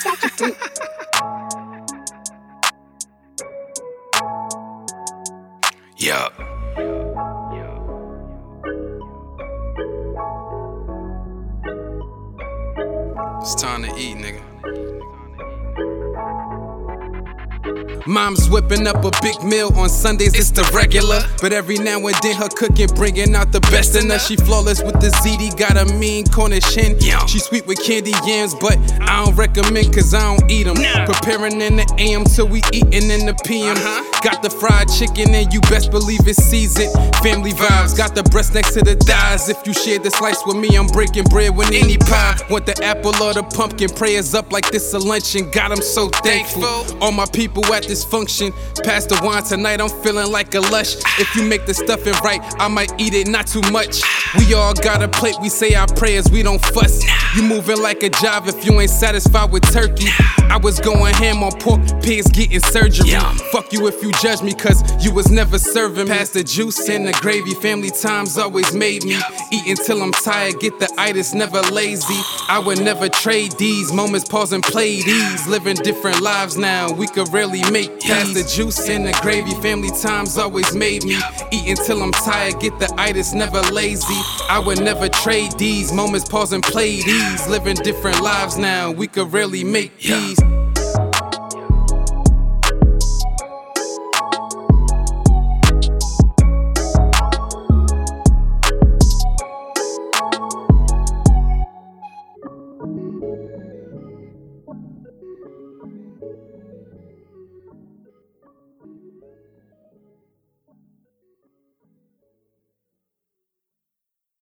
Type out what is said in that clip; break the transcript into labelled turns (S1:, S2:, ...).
S1: Saturday.
S2: Yeah. It's time to eat, nigga. Mom's whipping up a big meal on Sundays, it's the regular. But every now and then her cooking bringing out the best in her. She flawless with the ZD, got a mean Cornish hen. She sweet with candy yams, but I don't recommend cause I don't eat them. Preparing in the AM till we eating in the PM. Uh-huh. Got the fried chicken and you best believe it's seasoned. Family vibes, got the breast next to the thighs. If you share the slice with me, I'm breaking bread with any pie. Want the apple or the pumpkin, prayers up like this a luncheon. God, I'm so thankful. All my people at this function. Pass the wine tonight, I'm feeling like a lush. If you make the stuffing right, I might eat it, not too much. We all got a plate, we say our prayers, we don't fuss. You moving like a job if you ain't satisfied with turkey. I was going ham on pork, pigs getting surgery. Fuck you if you judge me, cause you was never serving. Past the juice and the gravy, family times always made me. Eat until I'm tired, get the itis, never lazy. I would never trade these moments, pause and play these. Living different lives now, we could rarely make peace. Pass the juice and the gravy, family times always made me. Eat until I'm tired, get the itis, never lazy. I would never trade these moments, pause and play these. Living different lives now, we could rarely make peace.